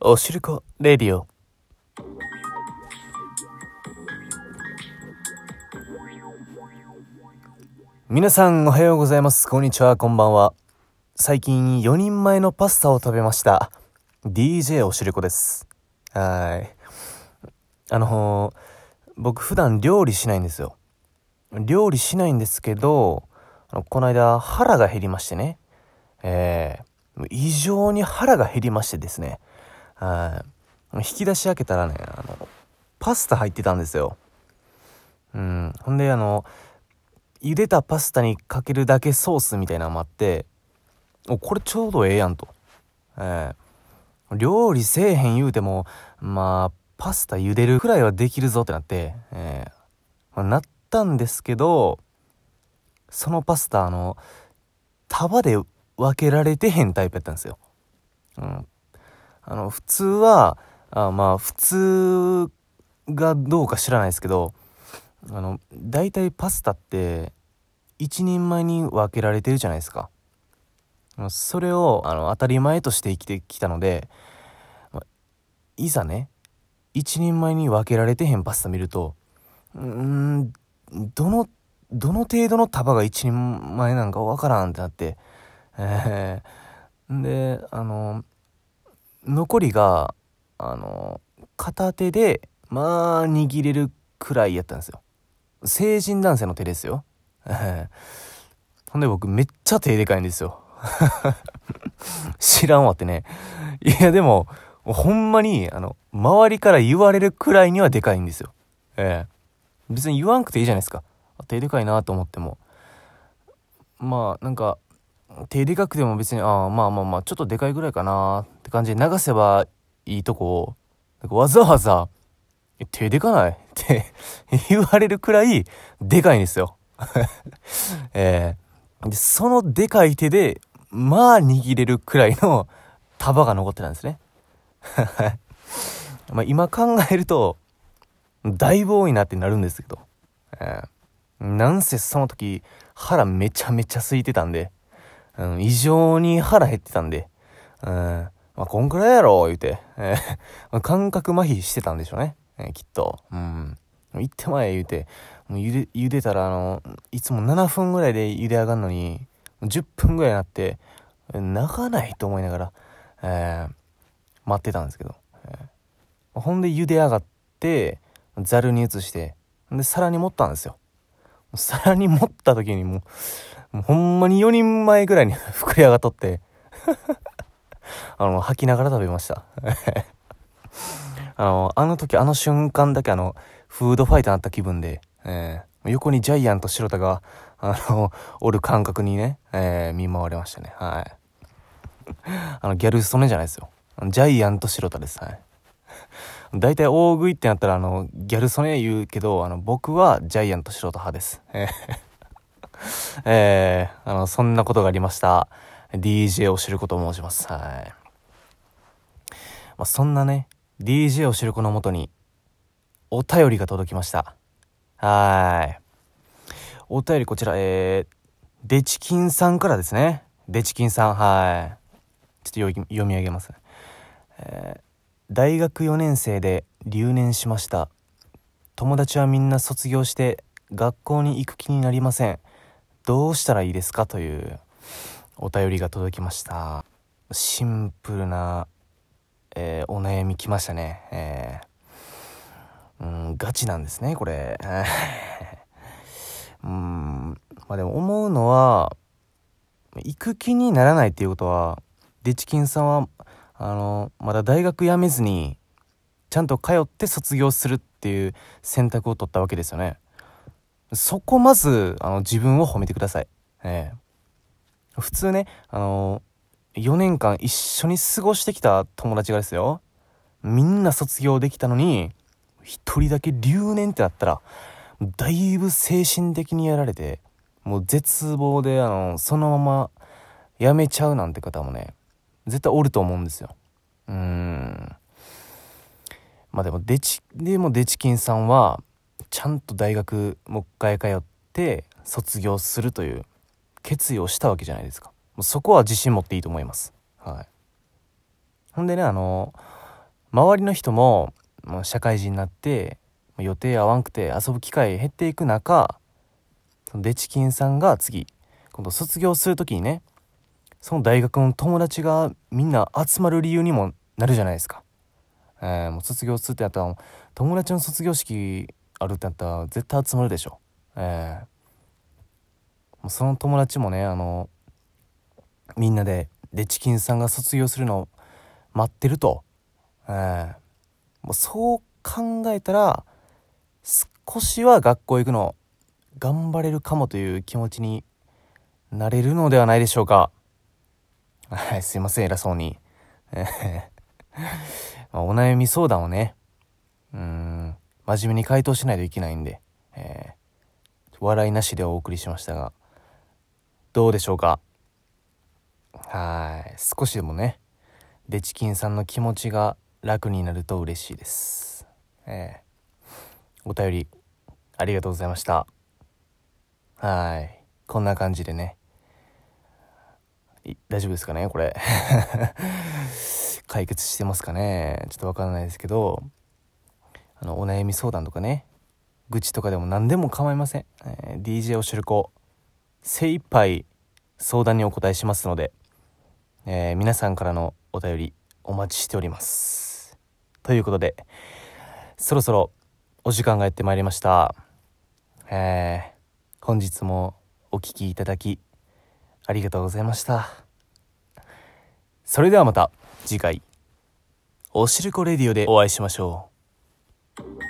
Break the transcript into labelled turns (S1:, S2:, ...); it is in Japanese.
S1: おしるこレディオ。皆さんおはようございます。こんにちは。こんばんは。最近4人前のパスタを食べました。DJ おしるこです。はい。あのー、僕普段料理しないんですよ。料理しないんですけどあのこの間腹が減りましてね。えー、異常に腹が減りましてですね。はい。引き出し開けたらね、あの、パスタ入ってたんですよ。うん。ほんで、あの、茹でたパスタにかけるだけソースみたいなのもあって、お、これちょうどええやんと。えー、料理せえへん言うても、まあ、パスタ茹でるくらいはできるぞってなって、えー、まあ、なったんですけど、そのパスタ、あの、束で分けられてへんタイプやったんですよ。うん。あの、普通は、あまあ、普通がどうか知らないですけど、あの、大体パスタって、一人前に分けられてるじゃないですか。それを、あの、当たり前として生きてきたので、いざね、一人前に分けられてへんパスタ見ると、うん、どの、どの程度の束が一人前なんかわからんってなって、えー、で、あの、残りがあの片手でまあ握れるくらいやったんですよ。成人男性の手ですよ。ほんで僕めっちゃ手でかいんですよ。知らんわってね。いやでもほんまにあの周りから言われるくらいにはでかいんですよ。ええ。別に言わんくていいじゃないですか。手でかいなと思っても。まあなんか手でかくても別に、ああ、まあまあまあ、ちょっとでかいぐらいかなって感じで流せばいいとこを、わざわざ、手でかない？って言われるくらいでかいんですよ。えー、で、そのでかい手で、まあ握れるくらいの束が残ってたんですね。まあ今考えると、だいぶ多いなってなるんですけど、えー、なんせその時腹めちゃめちゃ空いてたんで、ん、異常に腹減ってたんで、うん、まあ、こんくらいやろ、言うて、えー、感覚麻痺してたんでしょうね、えー、きっと。うん。行ってまえ、言うて、もう茹で、茹でたら、あの、いつも7分ぐらいで茹で上がるのに、10分ぐらいになって、長ないと思いながら、えー、待ってたんですけど、えー、ほんで茹で上がって、ざるに移して、で、皿に盛ったんですよ。皿に盛った時にもう、もうほんまに4人前ぐらいに 膨れ上がっとって あの、吐きながら食べました あの、あの時、あの瞬間だけあの、フードファイターになった気分で、えー、横にジャイアント白田が、あの、おる感覚にね、えー、見舞われましたね。はい。あの、ギャル曽根じゃないですよ。ジャイアント白田です。はい。大体大食いってなったら、あの、ギャル曽根言うけど、あの、僕はジャイアント白田派です。えー えー、あの、そんなことがありました。DJ を知ること申します。はい。まあ、そんなね、DJ を知る子のもとに、お便りが届きました。はい。お便りこちら、えー、デチキンさんからですね。デチキンさん、はい。ちょっと読み上げます、えー、大学4年生で留年しました。友達はみんな卒業して学校に行く気になりません。どうしたらいいですかというお便りが届きました。シンプルな、えー、お悩み来ましたね。えー、うんガチなんですねこれ。うんまあでも思うのは行く気にならないっていうことはデチキンさんはあのまだ大学辞めずにちゃんと通って卒業するっていう選択を取ったわけですよね。そこまず、あの、自分を褒めてください。ええ普通ね、あの4年間一緒に過ごしてきた友達がですよ、みんな卒業できたのに、一人だけ留年ってなったら、だいぶ精神的にやられて、もう絶望で、あの、そのまま辞めちゃうなんて方もね、絶対おると思うんですよ。うーん。まあでも、デチ、でもデチキンさんは、ちゃんと大学もう一回通って卒業するという決意をしたわけじゃないですか。もうそこは自信持っていいと思います。はい。ほんでねあの周りの人ももう社会人になって予定合わんくて遊ぶ機会減っていく中デチキンさんが次今度卒業する時にねその大学の友達がみんな集まる理由にもなるじゃないですか。えー、もう卒業するってなったら友達の卒業式あるってなったら絶対集まるでしょ。えー、その友達もねあのみんなでデチキンさんが卒業するのを待ってると。えー、もうそう考えたら少しは学校行くの頑張れるかもという気持ちになれるのではないでしょうか。はい、すいません、偉そうに。ま、お悩み相談をね、うん、真面目に回答しないといけないんで、えー、笑いなしでお送りしましたが、どうでしょうか？はい、少しでもね、デチキンさんの気持ちが楽になると嬉しいです。えー、お便り、ありがとうございました。はい、こんな感じでね、大丈夫ですかねこれ？解決してますかね？ちょっとわからないですけど。あのお悩み相談とかね愚痴とかでも何でも構いません、えー、DJ おしるこ精一杯相談にお答えしますので、えー、皆さんからのお便りお待ちしておりますということでそろそろお時間がやってまいりましたえー、本日もお聴きいただきありがとうございました。それではまた次回、おしるこレディオでお会いしましょう。Thank you.